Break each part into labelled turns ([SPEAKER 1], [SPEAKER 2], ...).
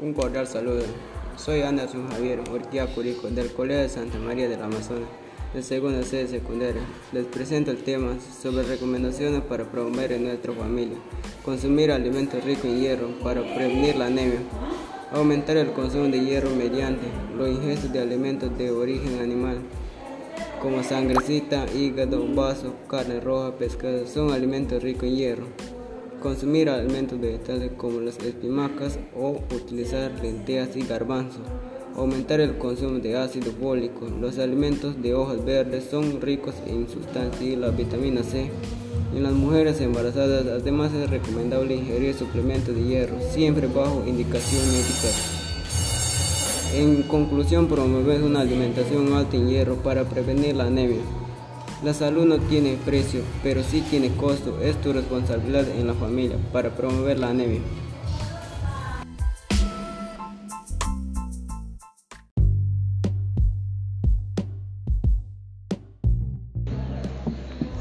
[SPEAKER 1] Un cordial saludo. Soy Anderson Javier Orquía Curico del Colegio de Santa María del Amazonas, de segunda sede secundaria. Les presento el tema sobre recomendaciones para promover en nuestra familia. Consumir alimentos ricos en hierro para prevenir la anemia. Aumentar el consumo de hierro mediante los ingestos de alimentos de origen animal, como sangrecita, hígado, vaso, carne roja, pescado, son alimentos ricos en hierro. Consumir alimentos vegetales como las espinacas o utilizar lentejas y garbanzos. Aumentar el consumo de ácido fólico. Los alimentos de hojas verdes son ricos en sustancias y la vitamina C. En las mujeres embarazadas además es recomendable ingerir suplementos de hierro, siempre bajo indicación médica. En conclusión, promover una alimentación alta en hierro para prevenir la anemia. La salud no tiene precio, pero sí tiene costo. Es tu responsabilidad en la familia para promover la anemia.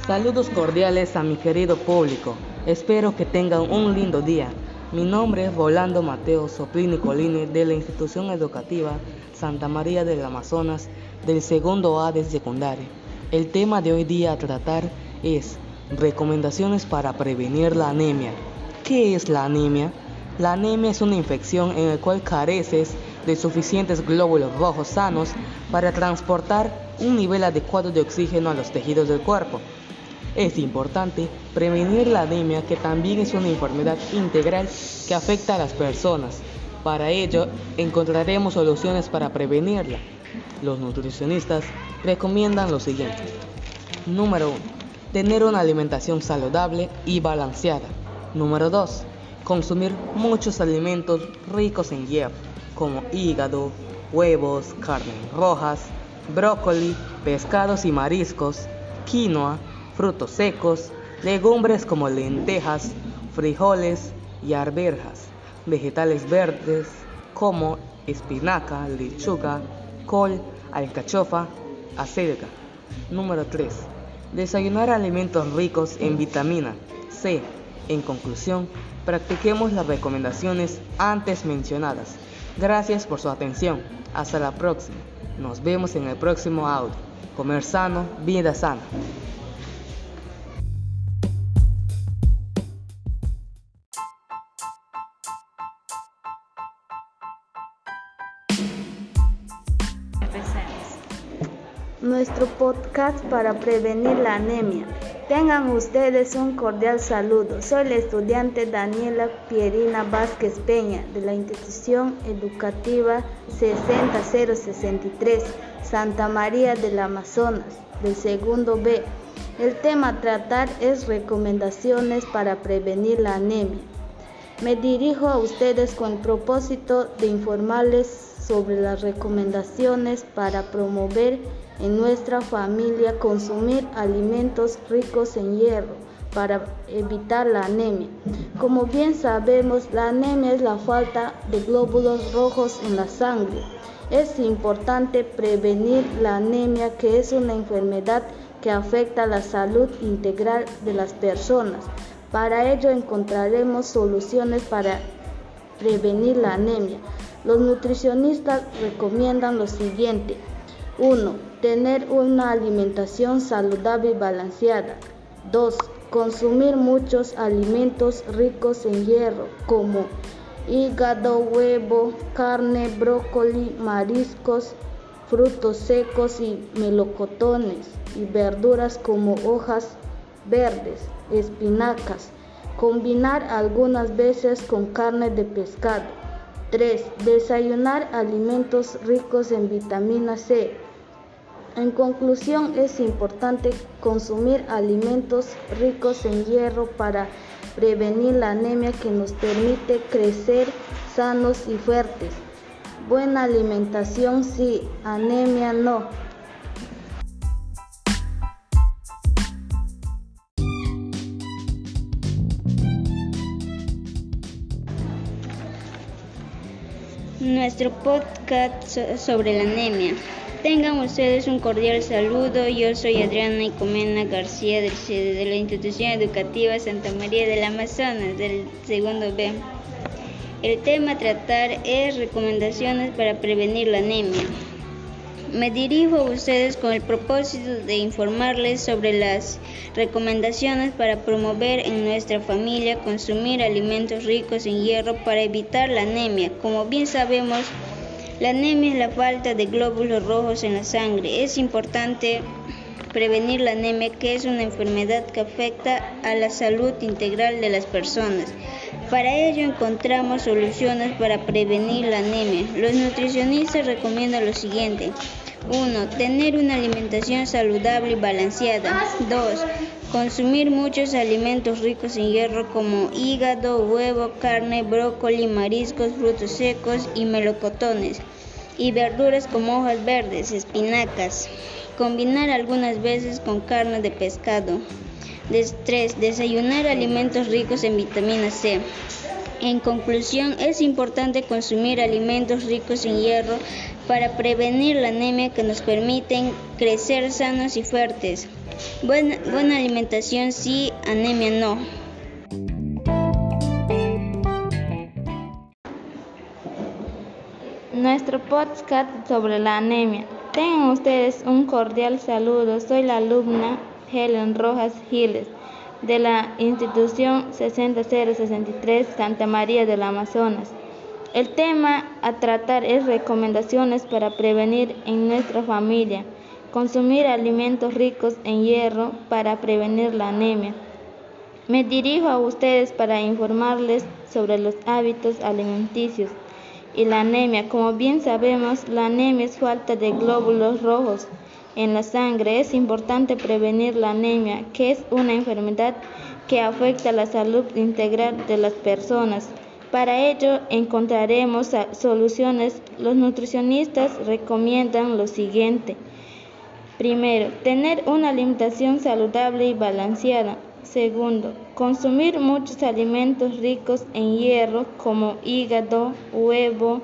[SPEAKER 2] Saludos cordiales a mi querido público. Espero que tengan un lindo día. Mi nombre es Rolando Mateo Soplini Colini de la institución educativa Santa María del Amazonas del segundo A de secundaria. El tema de hoy día a tratar es recomendaciones para prevenir la anemia. ¿Qué es la anemia? La anemia es una infección en la cual careces de suficientes glóbulos rojos sanos para transportar un nivel adecuado de oxígeno a los tejidos del cuerpo. Es importante prevenir la anemia que también es una enfermedad integral que afecta a las personas. Para ello encontraremos soluciones para prevenirla. Los nutricionistas recomiendan lo siguiente. Número 1. Tener una alimentación saludable y balanceada. Número 2. Consumir muchos alimentos ricos en hierro, como hígado, huevos, carnes rojas, brócoli, pescados y mariscos, quinoa, frutos secos, legumbres como lentejas, frijoles y arvejas, vegetales verdes como espinaca, lechuga, col, alcachofa, acelga. Número 3. Desayunar alimentos ricos en vitamina C. En conclusión, practiquemos las recomendaciones antes mencionadas. Gracias por su atención. Hasta la próxima. Nos vemos en el próximo audio. Comer sano, vida sana.
[SPEAKER 3] Podcast para prevenir la anemia. Tengan ustedes un cordial saludo. Soy la estudiante Daniela Pierina Vázquez Peña de la institución educativa 60063 Santa María del Amazonas del segundo B. El tema a tratar es recomendaciones para prevenir la anemia. Me dirijo a ustedes con el propósito de informarles sobre las recomendaciones para promover en nuestra familia consumir alimentos ricos en hierro para evitar la anemia. Como bien sabemos, la anemia es la falta de glóbulos rojos en la sangre. Es importante prevenir la anemia, que es una enfermedad que afecta la salud integral de las personas. Para ello encontraremos soluciones para prevenir la anemia. Los nutricionistas recomiendan lo siguiente. 1. Tener una alimentación saludable y balanceada. 2. Consumir muchos alimentos ricos en hierro como hígado, huevo, carne, brócoli, mariscos, frutos secos y melocotones y verduras como hojas verdes, espinacas. Combinar algunas veces con carne de pescado. 3. Desayunar alimentos ricos en vitamina C, en conclusión, es importante consumir alimentos ricos en hierro para prevenir la anemia que nos permite crecer sanos y fuertes. Buena alimentación sí, anemia no.
[SPEAKER 4] Nuestro podcast sobre la anemia. Tengan ustedes un cordial saludo. Yo soy Adriana Icomena García de la Institución Educativa Santa María del Amazonas del segundo B. El tema a tratar es recomendaciones para prevenir la anemia. Me dirijo a ustedes con el propósito de informarles sobre las recomendaciones para promover en nuestra familia consumir alimentos ricos en hierro para evitar la anemia. Como bien sabemos, la anemia es la falta de glóbulos rojos en la sangre. Es importante prevenir la anemia, que es una enfermedad que afecta a la salud integral de las personas. Para ello encontramos soluciones para prevenir la anemia. Los nutricionistas recomiendan lo siguiente. 1. Tener una alimentación saludable y balanceada. 2. Consumir muchos alimentos ricos en hierro como hígado, huevo, carne, brócoli, mariscos, frutos secos y melocotones. Y verduras como hojas verdes, espinacas. Combinar algunas veces con carne de pescado. 3. Desayunar alimentos ricos en vitamina C. En conclusión, es importante consumir alimentos ricos en hierro para prevenir la anemia que nos permiten crecer sanos y fuertes. Buena, buena alimentación sí, anemia no.
[SPEAKER 5] Nuestro podcast sobre la anemia. Tengan ustedes un cordial saludo. Soy la alumna Helen Rojas Giles de la institución 60063 Santa María del Amazonas. El tema a tratar es recomendaciones para prevenir en nuestra familia, consumir alimentos ricos en hierro para prevenir la anemia. Me dirijo a ustedes para informarles sobre los hábitos alimenticios y la anemia. Como bien sabemos, la anemia es falta de glóbulos rojos en la sangre. Es importante prevenir la anemia, que es una enfermedad que afecta la salud integral de las personas. Para ello encontraremos soluciones. Los nutricionistas recomiendan lo siguiente. Primero, tener una alimentación saludable y balanceada. Segundo, consumir muchos alimentos ricos en hierro como hígado, huevo,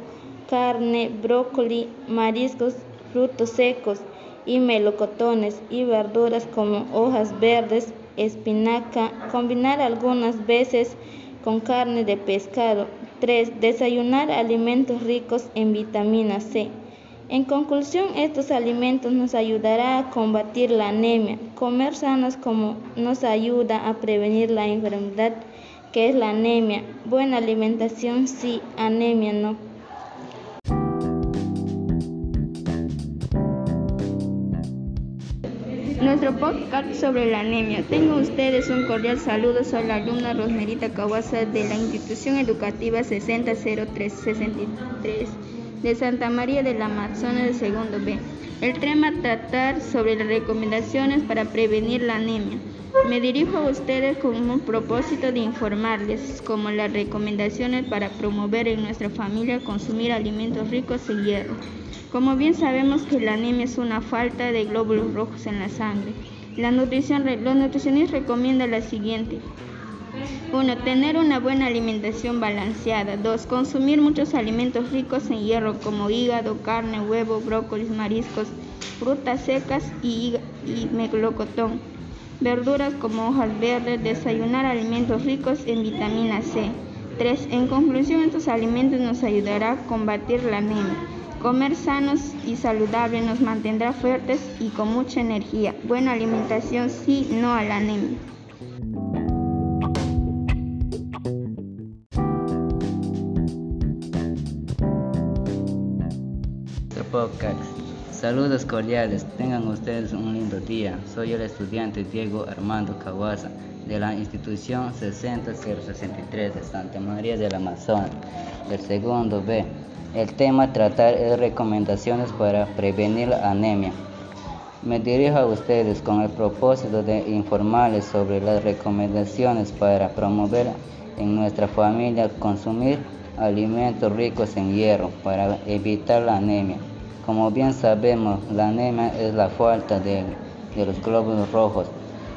[SPEAKER 5] carne, brócoli, mariscos, frutos secos y melocotones y verduras como hojas verdes, espinaca, combinar algunas veces con carne de pescado. 3. Desayunar alimentos ricos en vitamina C. En conclusión, estos alimentos nos ayudará a combatir la anemia. Comer sanos como nos ayuda a prevenir la enfermedad que es la anemia. Buena alimentación sí, anemia no.
[SPEAKER 6] Nuestro podcast sobre la anemia. Tengo ustedes un cordial saludo. Soy la alumna Rosmerita Kawasa de la institución educativa 600363 de Santa María de la Amazonas de segundo B. El tema tratar sobre las recomendaciones para prevenir la anemia. Me dirijo a ustedes con un propósito de informarles como las recomendaciones para promover en nuestra familia consumir alimentos ricos en hierro como bien sabemos que la anemia es una falta de glóbulos rojos en la sangre, la nutrición, los nutricionistas recomiendan la siguiente. 1. Tener una buena alimentación balanceada. 2. Consumir muchos alimentos ricos en hierro como hígado, carne, huevo, brócolis, mariscos, frutas secas y, y melocotón. Verduras como hojas verdes. Desayunar alimentos ricos en vitamina C. 3. En conclusión, estos alimentos nos ayudará a combatir la anemia. Comer sanos y saludable nos mantendrá fuertes y con mucha energía. Buena alimentación sí, no a la anemia.
[SPEAKER 7] Saludos cordiales, tengan ustedes un lindo día. Soy el estudiante Diego Armando Caguaza de la institución 60063 de Santa María del Amazonas, del segundo B. El tema a tratar es recomendaciones para prevenir la anemia. Me dirijo a ustedes con el propósito de informarles sobre las recomendaciones para promover en nuestra familia consumir alimentos ricos en hierro para evitar la anemia. Como bien sabemos, la anemia es la falta de, de los glóbulos rojos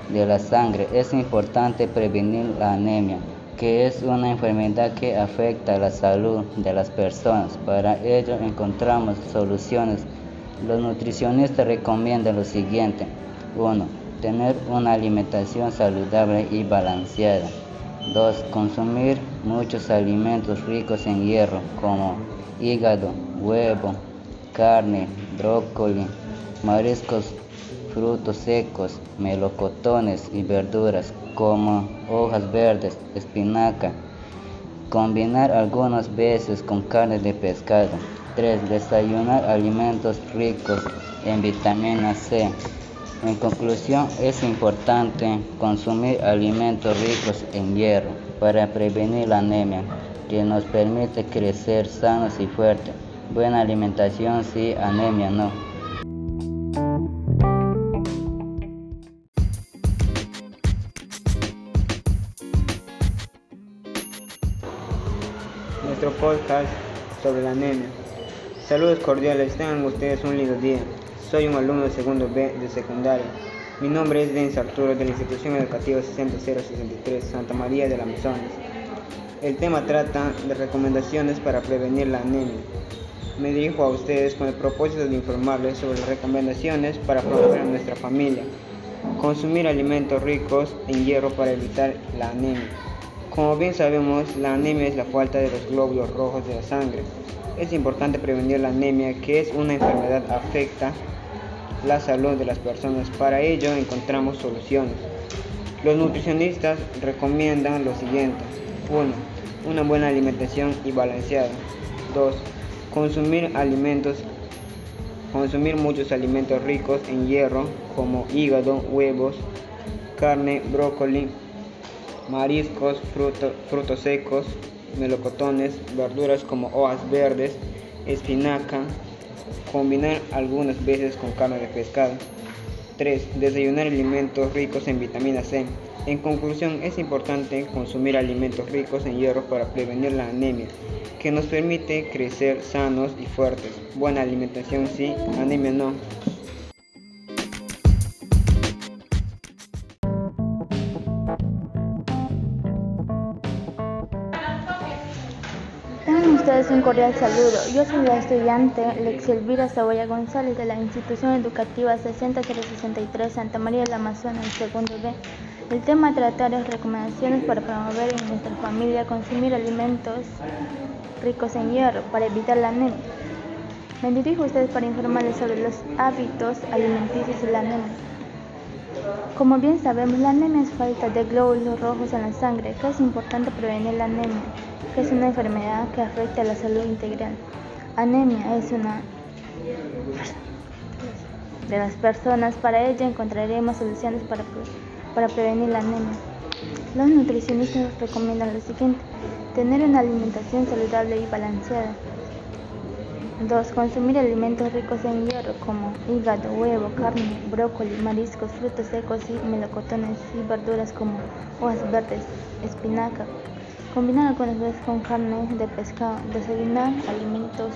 [SPEAKER 7] de la sangre. Es importante prevenir la anemia que es una enfermedad que afecta la salud de las personas. Para ello encontramos soluciones. Los nutricionistas recomiendan lo siguiente. 1. Tener una alimentación saludable y balanceada. 2. Consumir muchos alimentos ricos en hierro como hígado, huevo, carne, brócoli, mariscos, frutos secos, melocotones y verduras como hojas verdes, espinaca. Combinar algunas veces con carne de pescado. 3. Desayunar alimentos ricos en vitamina C. En conclusión, es importante consumir alimentos ricos en hierro para prevenir la anemia, que nos permite crecer sanos y fuertes. Buena alimentación sí, anemia no.
[SPEAKER 8] Nuestro podcast sobre la anemia. Saludos cordiales, tengan ustedes un lindo día. Soy un alumno de segundo B de secundaria. Mi nombre es Denis Arturo de la Institución Educativa 60063 Santa María del Amazonas. El tema trata de recomendaciones para prevenir la anemia. Me dirijo a ustedes con el propósito de informarles sobre las recomendaciones para proteger a nuestra familia. Consumir alimentos ricos en hierro para evitar la anemia. Como bien sabemos, la anemia es la falta de los glóbulos rojos de la sangre. Es importante prevenir la anemia, que es una enfermedad que afecta la salud de las personas. Para ello encontramos soluciones. Los nutricionistas recomiendan lo siguiente. 1. Una buena alimentación y balanceada. 2. Consumir alimentos consumir muchos alimentos ricos en hierro como hígado, huevos, carne, brócoli, mariscos, frutos secos, melocotones, verduras como hojas verdes, espinaca, combinar algunas veces con carne de pescado. 3. Desayunar alimentos ricos en vitamina C. En conclusión, es importante consumir alimentos ricos en hierro para prevenir la anemia, que nos permite crecer sanos y fuertes. Buena alimentación sí, anemia no.
[SPEAKER 9] Ustedes un cordial saludo. Yo soy la estudiante Lex Elvira Saboya González de la Institución Educativa 60063 Santa María del Amazonas, segundo B. El tema a tratar es recomendaciones para promover en nuestra familia consumir alimentos ricos en hierro para evitar la anemia. Me dirijo a ustedes para informarles sobre los hábitos alimenticios de la anemia. Como bien sabemos, la anemia es falta de glóbulos rojos en la sangre, que es importante prevenir la anemia, que es una enfermedad que afecta a la salud integral. Anemia es una de las personas, para ello encontraremos soluciones para, para prevenir la anemia. Los nutricionistas recomiendan lo siguiente, tener una alimentación saludable y balanceada. 2. Consumir alimentos ricos en hierro como hígado, huevo, carne, brócoli, mariscos, frutos secos y melocotones y verduras como hojas verdes, espinaca. Combinar algunas veces con carne de pescado. Desayunar alimentos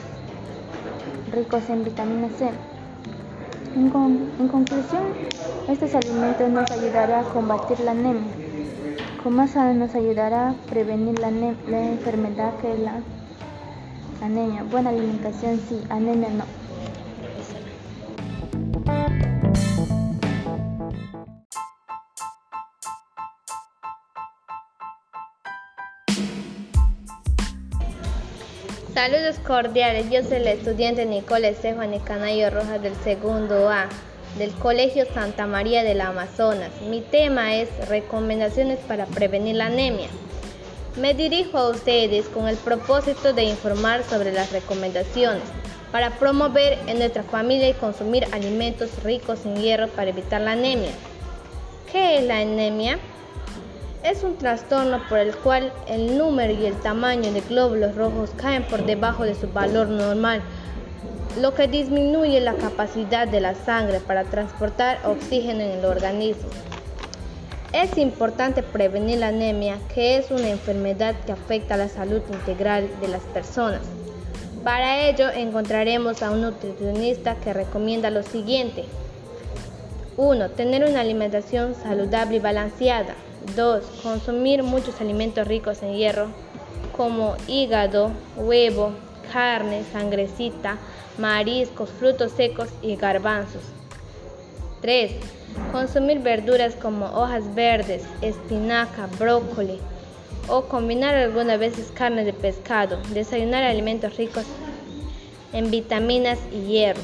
[SPEAKER 9] ricos en vitamina C. En, con, en conclusión, estos alimentos nos ayudarán a combatir la anemia. Con más nos ayudará a prevenir la, la enfermedad que la Anemia. Buena alimentación sí, anemia no.
[SPEAKER 10] Saludos cordiales, yo soy la estudiante Nicole Estefani Canayo Rojas del segundo A del Colegio Santa María del Amazonas. Mi tema es recomendaciones para prevenir la anemia. Me dirijo a ustedes con el propósito de informar sobre las recomendaciones para promover en nuestra familia y consumir alimentos ricos en hierro para evitar la anemia. ¿Qué es la anemia? Es un trastorno por el cual el número y el tamaño de glóbulos rojos caen por debajo de su valor normal, lo que disminuye la capacidad de la sangre para transportar oxígeno en el organismo. Es importante prevenir la anemia, que es una enfermedad que afecta a la salud integral de las personas. Para ello encontraremos a un nutricionista que recomienda lo siguiente. 1. Tener una alimentación saludable y balanceada. 2. Consumir muchos alimentos ricos en hierro como hígado, huevo, carne, sangrecita, mariscos, frutos secos y garbanzos. 3. Consumir verduras como hojas verdes, espinaca, brócoli, o combinar algunas veces carne de pescado, desayunar alimentos ricos en vitaminas y hierro.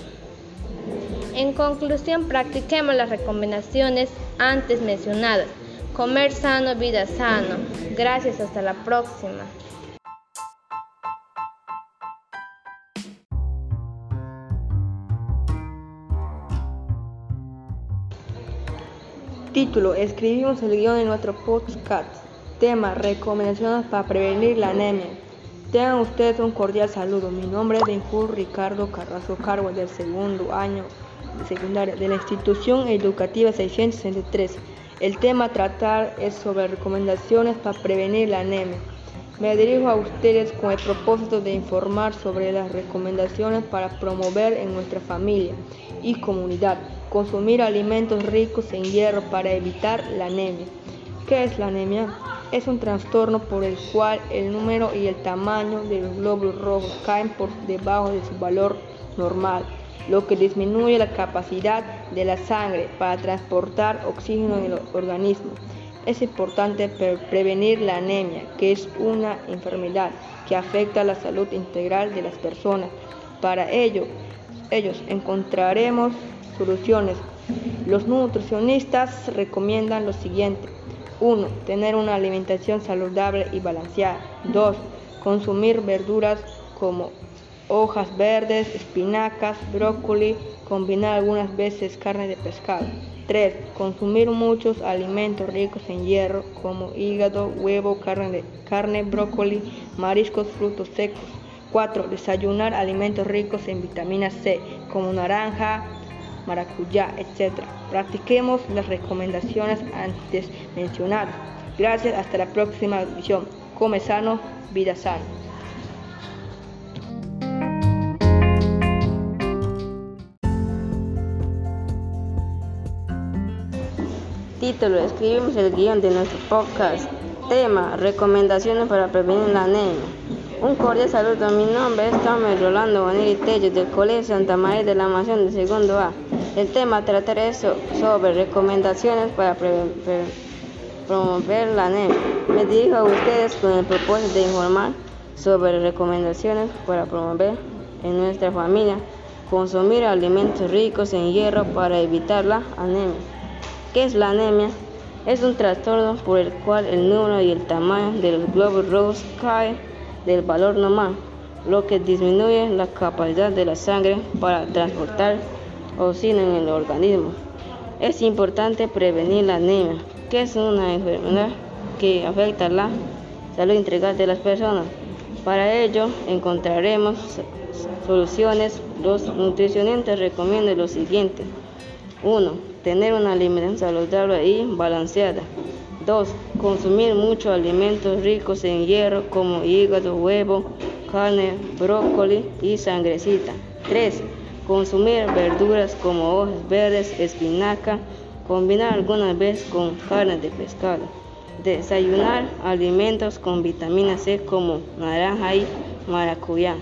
[SPEAKER 10] En conclusión, practiquemos las recomendaciones antes mencionadas. Comer sano, vida sano. Gracias, hasta la próxima.
[SPEAKER 11] Título: Escribimos el guion en nuestro podcast. Tema: Recomendaciones para prevenir la anemia. Tengan ustedes un cordial saludo. Mi nombre es Benjur Ricardo Carrasco Cargo del segundo año de secundaria de la institución educativa 663. El tema a tratar es sobre recomendaciones para prevenir la anemia. Me dirijo a ustedes con el propósito de informar sobre las recomendaciones para promover en nuestra familia y comunidad consumir alimentos ricos en hierro para evitar la anemia. ¿Qué es la anemia? Es un trastorno por el cual el número y el tamaño de los glóbulos rojos caen por debajo de su valor normal, lo que disminuye la capacidad de la sangre para transportar oxígeno en el organismo. Es importante prevenir la anemia, que es una enfermedad que afecta la salud integral de las personas. Para ello, ellos encontraremos soluciones. Los nutricionistas recomiendan lo siguiente. 1. Tener una alimentación saludable y balanceada. 2. Consumir verduras como hojas verdes, espinacas, brócoli, combinar algunas veces carne de pescado. 3. Consumir muchos alimentos ricos en hierro como hígado, huevo, carne, carne, brócoli, mariscos, frutos secos. 4. Desayunar alimentos ricos en vitamina C como naranja, maracuyá, etc. Practiquemos las recomendaciones antes mencionadas. Gracias, hasta la próxima edición. Come sano, vida sana.
[SPEAKER 12] Título, escribimos el guion de nuestro podcast. Tema, recomendaciones para prevenir la anemia. Un cordial saludo, mi nombre es Tommy Rolando Bonilli Tello del Colegio Santa María de la Mansión de segundo A. El tema trataré sobre recomendaciones para promover la anemia. Me dirijo a ustedes con el propósito de informar sobre recomendaciones para promover en nuestra familia consumir alimentos ricos en hierro para evitar la anemia. ¿Qué es la anemia? Es un trastorno por el cual el número y el tamaño de los glóbulos rojos cae del valor normal, lo que disminuye la capacidad de la sangre para transportar oxígeno en el organismo. Es importante prevenir la anemia, que es una enfermedad que afecta la salud integral de las personas. Para ello encontraremos soluciones. Los nutricionistas recomiendan lo siguiente. 1. Tener una alimentación saludable y balanceada. 2. Consumir muchos alimentos ricos en hierro como hígado, huevo, carne, brócoli y sangrecita. 3 Consumir verduras como hojas verdes, espinaca, combinar algunas veces con carne de pescado. Desayunar alimentos con vitamina C como naranja y maracuyá.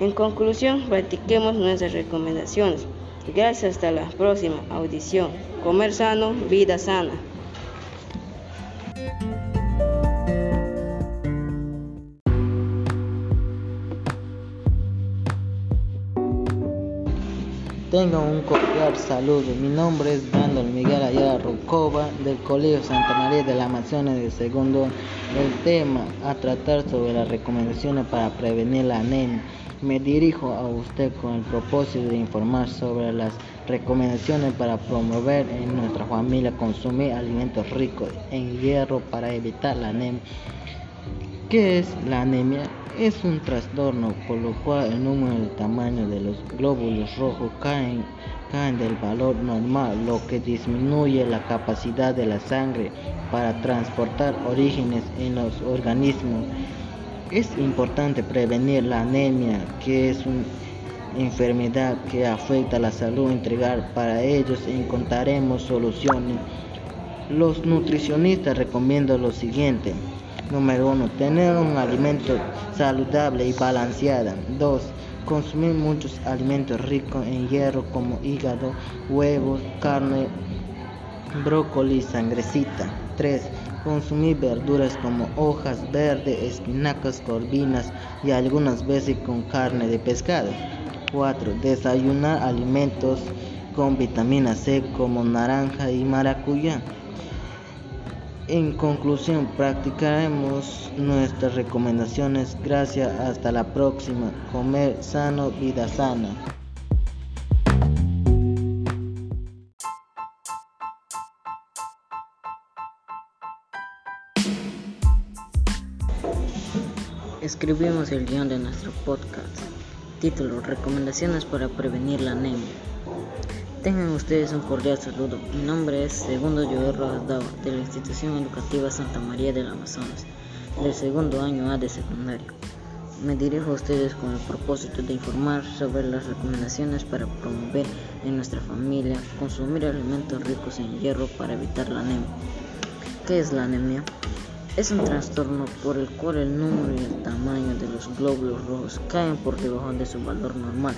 [SPEAKER 12] En conclusión, practiquemos nuestras recomendaciones. Gracias hasta la próxima audición. Comer sano, vida sana.
[SPEAKER 13] Tengan un cordial saludo. Mi nombre es Brandon Miguel Ayala Rucova del Colegio Santa María de la Amazonas de segundo. El tema a tratar sobre las recomendaciones para prevenir la anemia. Me dirijo a usted con el propósito de informar sobre las recomendaciones para promover en nuestra familia consumir alimentos ricos en hierro para evitar la anemia. ¿Qué es la anemia? Es un trastorno por lo cual el número y el tamaño de los glóbulos rojos caen, caen del valor normal, lo que disminuye la capacidad de la sangre para transportar orígenes en los organismos. Es importante prevenir la anemia, que es una enfermedad que afecta la salud integral. Para ellos encontraremos soluciones. Los nutricionistas recomiendan lo siguiente. Número 1. Tener un alimento saludable y balanceado. 2. Consumir muchos alimentos ricos en hierro como hígado, huevos, carne, brócoli, sangrecita. 3. Consumir verduras como hojas verdes, espinacas, corvinas y algunas veces con carne de pescado. 4. Desayunar alimentos con vitamina C como naranja y maracuyá. En conclusión, practicaremos nuestras recomendaciones. Gracias, hasta la próxima. Comer sano, vida sana.
[SPEAKER 14] Escribimos el guion de nuestro podcast. Título, Recomendaciones para prevenir la anemia. Tengan ustedes un cordial saludo. Mi nombre es Segundo Joel Rojas de la Institución Educativa Santa María del Amazonas, del segundo año A de secundario. Me dirijo a ustedes con el propósito de informar sobre las recomendaciones para promover en nuestra familia consumir alimentos ricos en hierro para evitar la anemia. ¿Qué es la anemia? Es un trastorno por el cual el número y el tamaño de los glóbulos rojos caen por debajo de su valor normal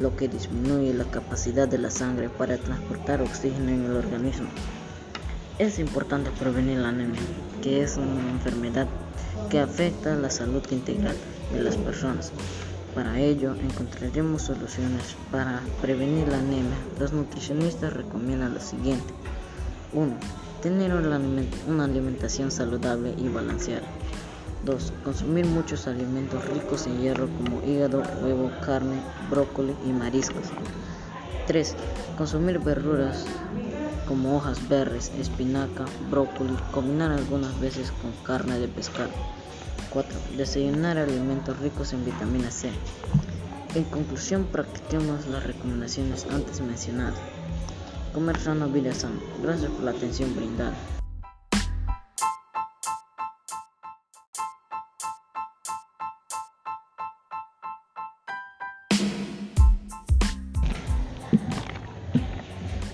[SPEAKER 14] lo que disminuye la capacidad de la sangre para transportar oxígeno en el organismo. Es importante prevenir la anemia, que es una enfermedad que afecta la salud integral de las personas. Para ello encontraremos soluciones para prevenir la anemia. Los nutricionistas recomiendan lo siguiente. 1. Tener una alimentación saludable y balanceada. 2. Consumir muchos alimentos ricos en hierro como hígado, huevo, carne, brócoli y mariscos. 3. Consumir verduras como hojas verdes, espinaca, brócoli, combinar algunas veces con carne de pescado. 4. Desayunar alimentos ricos en vitamina C. En conclusión, practiquemos las recomendaciones antes mencionadas. Comer sano, vida sana. Gracias por la atención brindada.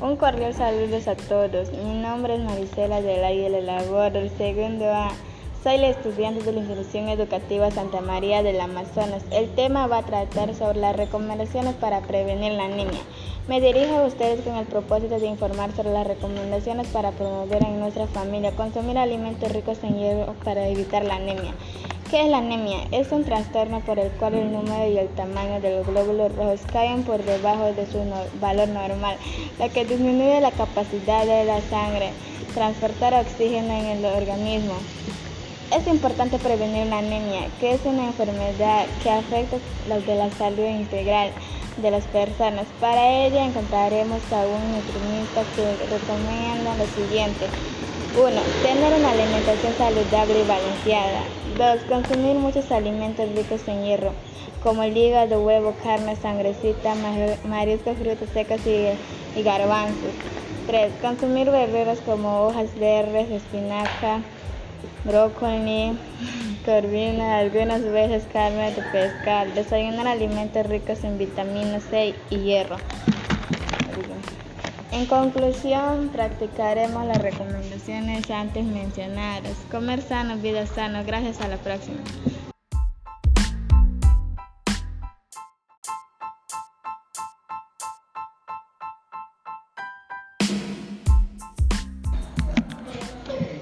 [SPEAKER 15] Un cordial saludos a todos. Mi nombre es Marisela del Águila Labor, del segundo A. Soy la estudiante de la Institución Educativa Santa María del Amazonas. El tema va a tratar sobre las recomendaciones para prevenir la anemia. Me dirijo a ustedes con el propósito de informar sobre las recomendaciones para promover en nuestra familia consumir alimentos ricos en hierro para evitar la anemia. ¿Qué es la anemia? Es un trastorno por el cual el número y el tamaño de los glóbulos rojos caen por debajo de su valor normal, lo que disminuye la capacidad de la sangre transportar oxígeno en el organismo. Es importante prevenir la anemia, que es una enfermedad que afecta la de la salud integral de las personas. Para ello encontraremos a un nutricionista que recomienda lo siguiente. 1. Tener una alimentación saludable y balanceada. 2. Consumir muchos alimentos ricos en hierro, como el hígado, huevo, carne, sangrecita, mariscos, frutas secas y, garbanzos. 3. Consumir verduras como hojas verdes, espinaca, brócoli, corvina, algunas veces carne de pescado. Desayunar alimentos ricos en vitamina C y hierro. En conclusión, practicaremos las recomendaciones antes mencionadas. Comer sano, vida sano. Gracias a la próxima.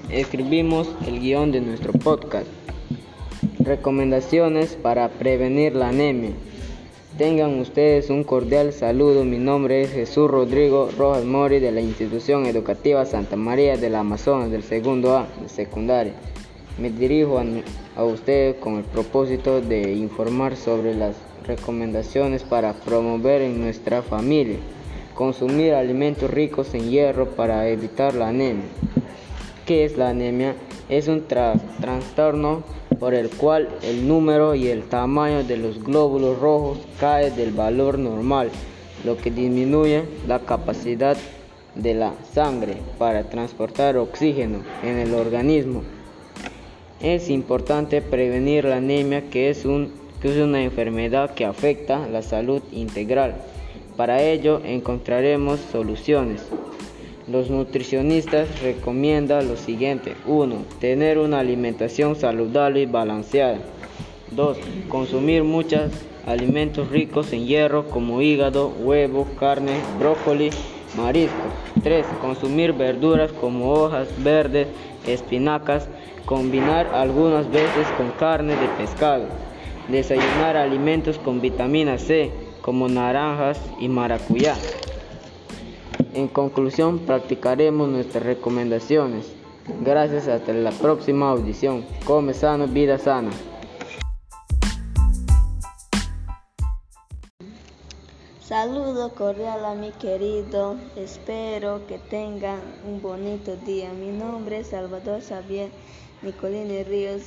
[SPEAKER 2] Escribimos el guion de nuestro podcast. Recomendaciones para prevenir la anemia. Tengan ustedes un cordial saludo. Mi nombre es Jesús Rodrigo Rojas Mori de la Institución Educativa Santa María del Amazonas del segundo A de secundaria. Me dirijo a, ustedes con el propósito de informar sobre las recomendaciones para promover en nuestra familia consumir alimentos ricos en hierro para evitar la anemia. ¿Qué es la anemia? Es un trastorno por el cual el número y el tamaño de los glóbulos rojos cae del valor normal, lo que disminuye la capacidad de la sangre para transportar oxígeno en el organismo. Es importante prevenir la anemia que es, que es una enfermedad que afecta la salud integral. Para ello encontraremos soluciones. Los nutricionistas recomiendan lo siguiente. 1. Tener una alimentación saludable y balanceada. 2. Consumir muchos alimentos ricos en hierro como hígado, huevo, carne, brócoli, mariscos. 3. Consumir verduras como hojas verdes, espinacas, combinar algunas veces con carne de pescado. Desayunar alimentos con vitamina C como naranjas y maracuyá. En conclusión, practicaremos nuestras recomendaciones. Gracias, hasta la próxima audición. Come sano, vida sana.
[SPEAKER 16] Saludo cordial a mi querido, espero que tengan un bonito día. Mi nombre es Salvador Xavier Nicolini Ríos,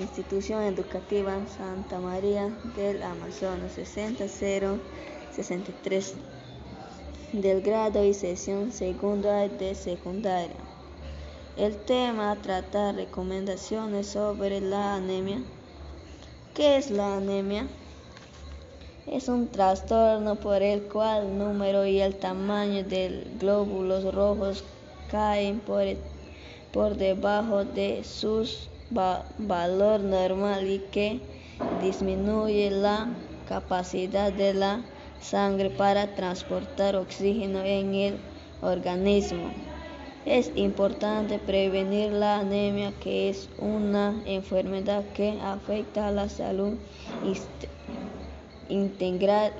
[SPEAKER 16] Institución Educativa Santa María del Amazonas 60063 del grado y sesión segundo de secundaria. El tema trata recomendaciones sobre la anemia. ¿Qué es la anemia? Es un trastorno por el cual el número y el tamaño de glóbulos rojos caen por, por debajo de su valor normal y que disminuye la capacidad de la sangre para transportar oxígeno en el organismo. Es importante prevenir la anemia, que es una enfermedad que afecta a la salud integral,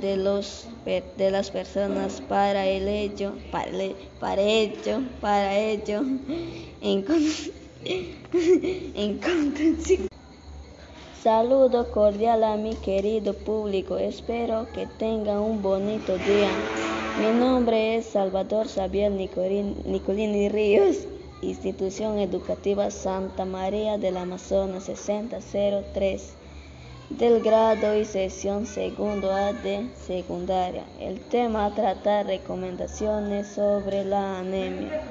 [SPEAKER 16] de, las personas. Para el hecho, para, el, para ello, para ello, en, en Saludo cordial a mi querido público. Espero que tengan un bonito día. Mi nombre es Salvador Xavier Nicolini Ríos, Institución Educativa Santa María del Amazonas 6003 del grado y sesión segundo A de secundaria. El tema trata recomendaciones sobre la anemia.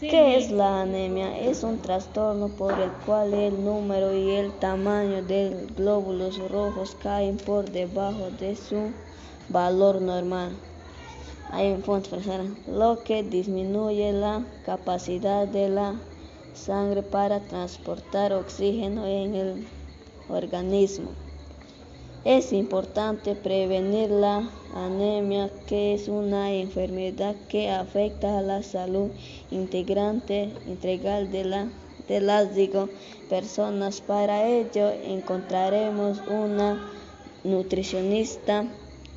[SPEAKER 16] ¿Qué es la anemia? Es un trastorno por el cual el número y el tamaño de glóbulos rojos caen por debajo de su valor normal lo que disminuye la capacidad de la sangre para transportar oxígeno en el organismo. Es importante prevenir la anemia, que es una enfermedad que afecta a la salud integrante integral de, la, de las personas. Para ello encontraremos una nutricionista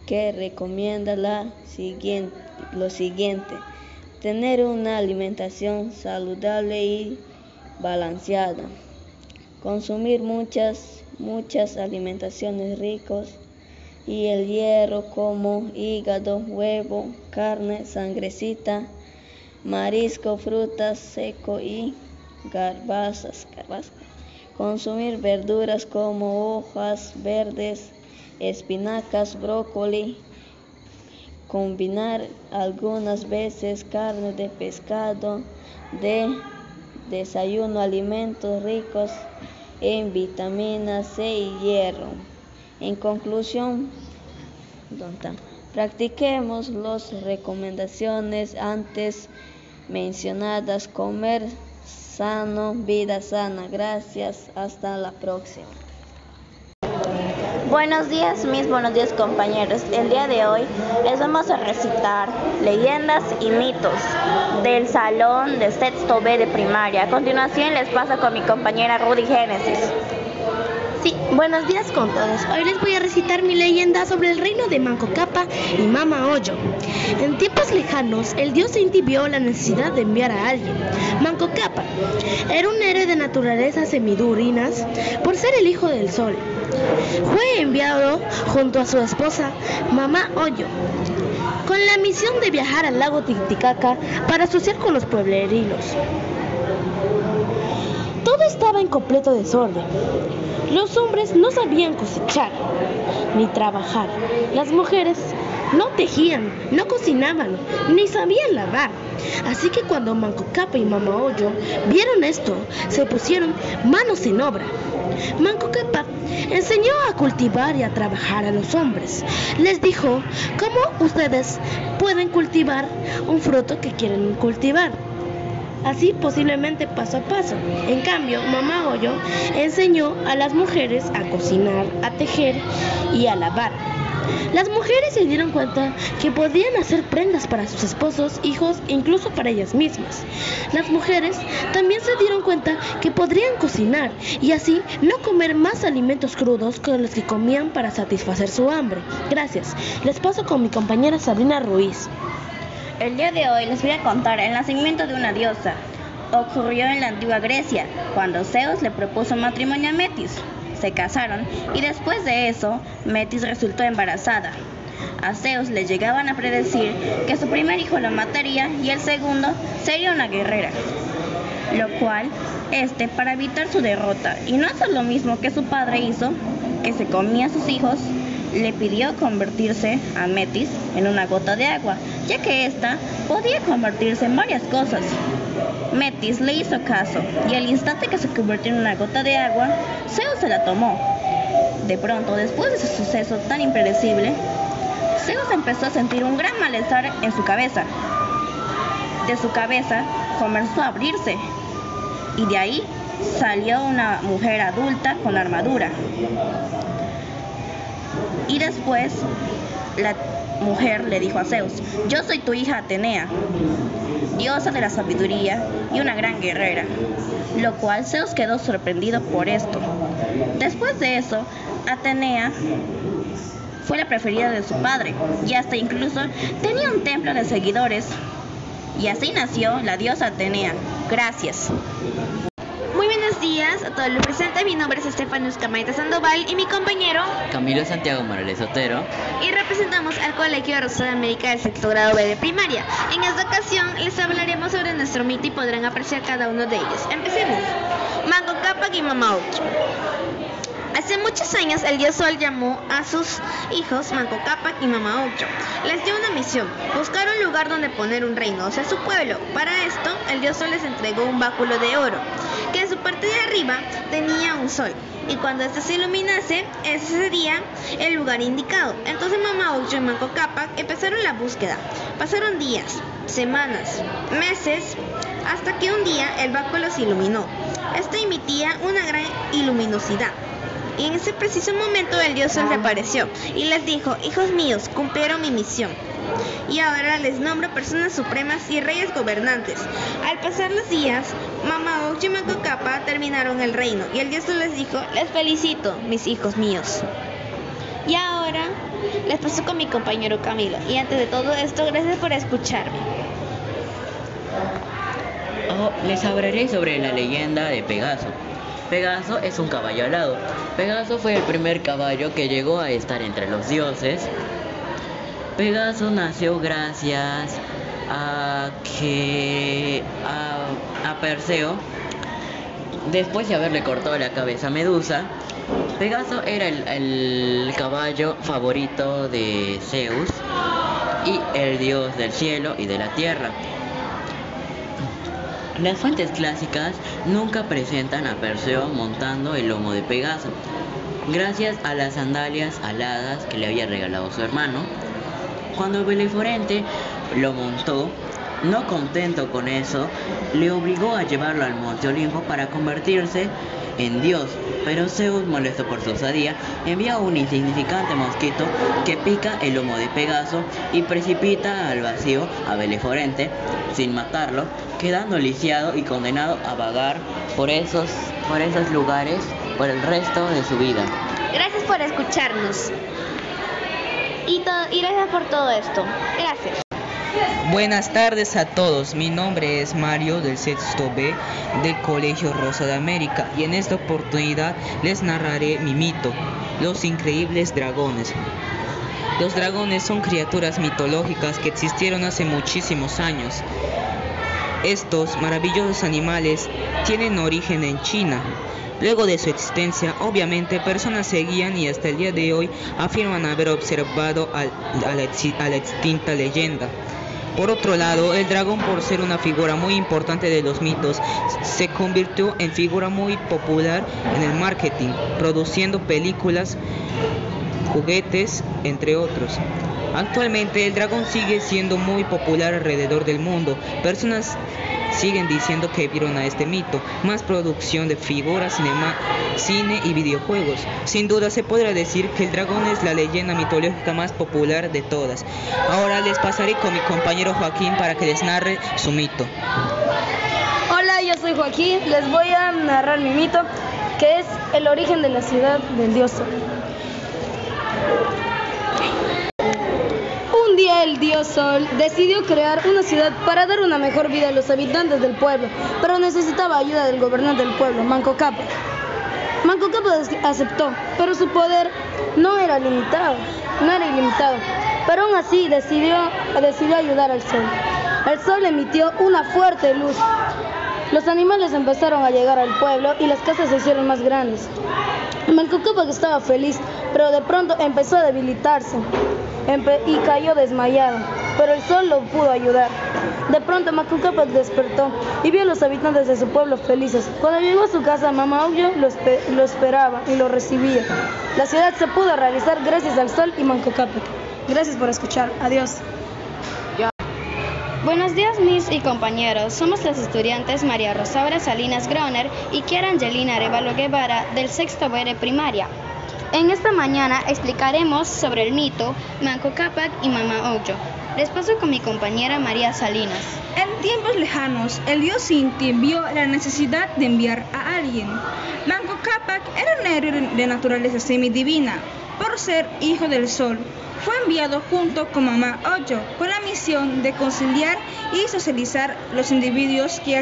[SPEAKER 16] que recomienda lo siguiente, tener una alimentación saludable y balanceada, consumir muchas, muchas alimentaciones ricas y el hierro como hígado, huevo, carne, sangrecita, marisco, frutas seco y garbazas. Consumir verduras como hojas verdes, espinacas, brócoli, combinar algunas veces carne de pescado, de desayuno, alimentos ricos en vitaminas C y hierro. En conclusión, practiquemos las recomendaciones antes mencionadas, comer sano, vida sana. Gracias, hasta la próxima.
[SPEAKER 17] Buenos días, mis buenos días compañeros. El día de hoy les vamos a recitar leyendas y mitos del salón de sexto B de primaria. A continuación les paso con mi compañera Rudy Génesis.
[SPEAKER 18] Buenos días con todos. Hoy les voy a recitar mi leyenda sobre el reino de Manco Capa y Mama Hoyo. En tiempos lejanos, el dios Inti vio la necesidad de enviar a alguien. Manco Capa era un héroe de naturaleza semidurinas por ser el hijo del sol. Fue enviado junto a su esposa, Mamá Hoyo, con la misión de viajar al lago Titicaca para asociar con los pueblerinos. Estaba en completo desorden. Los hombres no sabían cosechar ni trabajar. Las mujeres no tejían, no cocinaban, ni sabían lavar. Así que cuando Manco Capa y Mama Hoyo vieron esto, se pusieron manos en obra. Manco Capa enseñó a cultivar y a trabajar a los hombres. Les dijo cómo ustedes pueden cultivar un fruto que quieren cultivar. Así posiblemente paso a paso. En cambio, Mamá Hoyo enseñó a las mujeres a cocinar, a tejer y a lavar. Las mujeres se dieron cuenta que podían hacer prendas para sus esposos, hijos e incluso para ellas mismas. Las mujeres también se dieron cuenta que podrían cocinar y así no comer más alimentos crudos que los que comían para satisfacer su hambre. Gracias. Les paso con mi compañera Sabrina Ruiz.
[SPEAKER 17] El día de hoy les voy a contar el nacimiento de una diosa. Ocurrió en la antigua Grecia, cuando Zeus le propuso matrimonio a Metis se casaron y después de eso Metis resultó embarazada. A Zeus le llegaban a predecir que su primer hijo lo mataría y el segundo sería una guerrera, lo cual este para evitar su derrota y no hacer lo mismo que su padre hizo, que se comía a sus hijos, le pidió convertirse a Metis en una gota de agua, ya que ésta podía convertirse en varias cosas. Metis le hizo caso y al instante que se convirtió en una gota de agua, Zeus se la tomó. De pronto, después de ese suceso tan impredecible, Zeus empezó a sentir un gran malestar en su cabeza. De su cabeza comenzó a abrirse y de ahí salió una mujer adulta con armadura. Y después la mujer le dijo a Zeus, yo soy tu hija Atenea, diosa de la sabiduría y una gran guerrera, lo cual Zeus quedó sorprendido por esto. Después de eso, Atenea fue la preferida de su padre y hasta incluso tenía un templo de seguidores. Y así nació la diosa Atenea. Gracias
[SPEAKER 19] días a todos los presentes. Mi nombre es Estefanus Camaita Sandoval y mi compañero
[SPEAKER 20] Camilo Santiago Morales Otero.
[SPEAKER 19] Y representamos al Colegio Rosa de América del sexto grado B de primaria. En esta ocasión les hablaremos sobre nuestro mito y podrán apreciar cada uno de ellos. Empecemos. Mango Capac y Mama Hace muchos años el dios Sol llamó a sus hijos Manco Cápac y Mama Ocho. Les dio una misión, buscar un lugar donde poner un reino, o sea, su pueblo. Para esto, el dios Sol les entregó un báculo de oro, que en su parte de arriba tenía un sol. Y cuando este se iluminase, ese sería el lugar indicado. Entonces Mama Ocho y Manco Cápac empezaron la búsqueda. Pasaron días, semanas, meses, hasta que un día el báculo se iluminó. Esto emitía una gran iluminosidad. Y en ese preciso momento el dios se reapareció y les dijo, hijos míos, cumplieron mi misión. Y ahora les nombro personas supremas y reyes gobernantes. Al pasar los días, Mama Ocho y Capa terminaron el reino y el dios les dijo, les felicito, mis hijos míos. Y ahora les paso con mi compañero Camilo. Y antes de todo esto, gracias por escucharme.
[SPEAKER 20] Oh, les hablaré sobre la leyenda de Pegaso. Pegaso es un caballo alado. Pegaso fue el primer caballo que llegó a estar entre los dioses. Pegaso nació gracias a que a, Perseo, después de haberle cortado la cabeza a Medusa, Pegaso era el, el caballo favorito de Zeus y el dios del cielo y de la tierra. Las fuentes clásicas nunca presentan a Perseo montando el lomo de Pegaso, gracias a las sandalias aladas que le había regalado su hermano. Cuando Beleforente lo montó, no contento con eso, le obligó a llevarlo al Monte Olimpo para convertirse en Dios, pero Zeus, molesto por su osadía, envía un insignificante mosquito que pica el lomo de Pegaso y precipita al vacío a Beleforente, sin matarlo, quedando lisiado y condenado a vagar por esos, por esos lugares por el resto de su vida.
[SPEAKER 19] Gracias por escucharnos. Y, y gracias por todo esto. Gracias.
[SPEAKER 21] Buenas tardes a todos, mi nombre es Mario del sexto B del Colegio Rosa de América y en esta oportunidad les narraré mi mito, los increíbles dragones. Los dragones son criaturas mitológicas que existieron hace muchísimos años. Estos maravillosos animales tienen origen en China. Luego de su existencia, obviamente, personas seguían y hasta el día de hoy afirman haber observado a, la, a la extinta leyenda. Por otro lado, el dragón, por ser una figura muy importante de los mitos, se convirtió en figura muy popular en el marketing, produciendo películas, juguetes, entre otros. Actualmente el dragón sigue siendo muy popular alrededor del mundo. Personas siguen diciendo que vieron a este mito, más producción de figuras, cinema, cine y videojuegos. Sin duda se podrá decir que el dragón es la leyenda mitológica más popular de todas. Ahora les pasaré con mi compañero Joaquín para que les narre su mito.
[SPEAKER 22] Hola, yo soy Joaquín, les voy a narrar mi mito, que es el origen de la ciudad del dios. El dios Sol decidió crear una ciudad para dar una mejor vida a los habitantes del pueblo, pero necesitaba ayuda del gobernante del pueblo, Manco Cápac. Manco Cápac aceptó, pero su poder no era limitado, no era ilimitado, pero aún así decidió, decidió ayudar al Sol. El Sol emitió una fuerte luz. Los animales empezaron a llegar al pueblo y las casas se hicieron más grandes. Manco Cápac estaba feliz, pero de pronto empezó a debilitarse y cayó desmayado, pero el sol lo pudo ayudar. De pronto Manco Cápac despertó y vio a los habitantes de su pueblo felices. Cuando llegó a su casa, Mamá Oyo lo, lo, esperaba y lo recibía. La ciudad se pudo realizar gracias al sol y Manco Cápac. Gracias por escuchar. Adiós.
[SPEAKER 23] Buenos días mis y compañeros, somos las estudiantes María Rosaura Salinas Groner y Kiara Angelina Arevalo Guevara del sexto B de primaria. En esta mañana explicaremos sobre el mito Manco Cápac y Mamá Oyo. Les paso con mi compañera María Salinas.
[SPEAKER 24] En tiempos lejanos, el dios Inti vio la necesidad de enviar a alguien. Manco Cápac era un héroe de naturaleza semidivina, por ser hijo del sol. Fue enviado junto con Mamá Oyo con la misión de conciliar y socializar los individuos que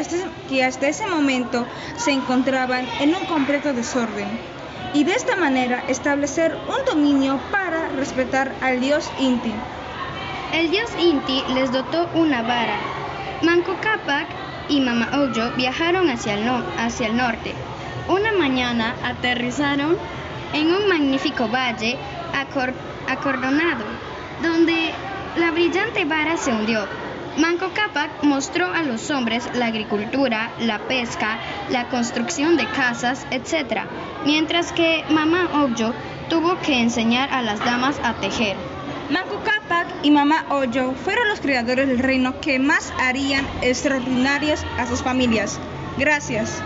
[SPEAKER 24] hasta ese momento se encontraban en un completo desorden y de esta manera establecer un dominio para respetar al dios Inti.
[SPEAKER 23] El dios Inti les dotó una vara. Manco Cápac y Mama Oyo viajaron hacia el, hacia el norte. Una mañana aterrizaron en un magnífico valle acordonado, donde la brillante vara se hundió. Manco Cápac mostró a los hombres la agricultura, la pesca, la construcción de casas, etc., mientras que Mamá Oyo tuvo que enseñar a las damas a tejer.
[SPEAKER 24] Manco Cápac y Mamá Oyo fueron los creadores del reino que más harían extraordinarias a sus familias. Gracias.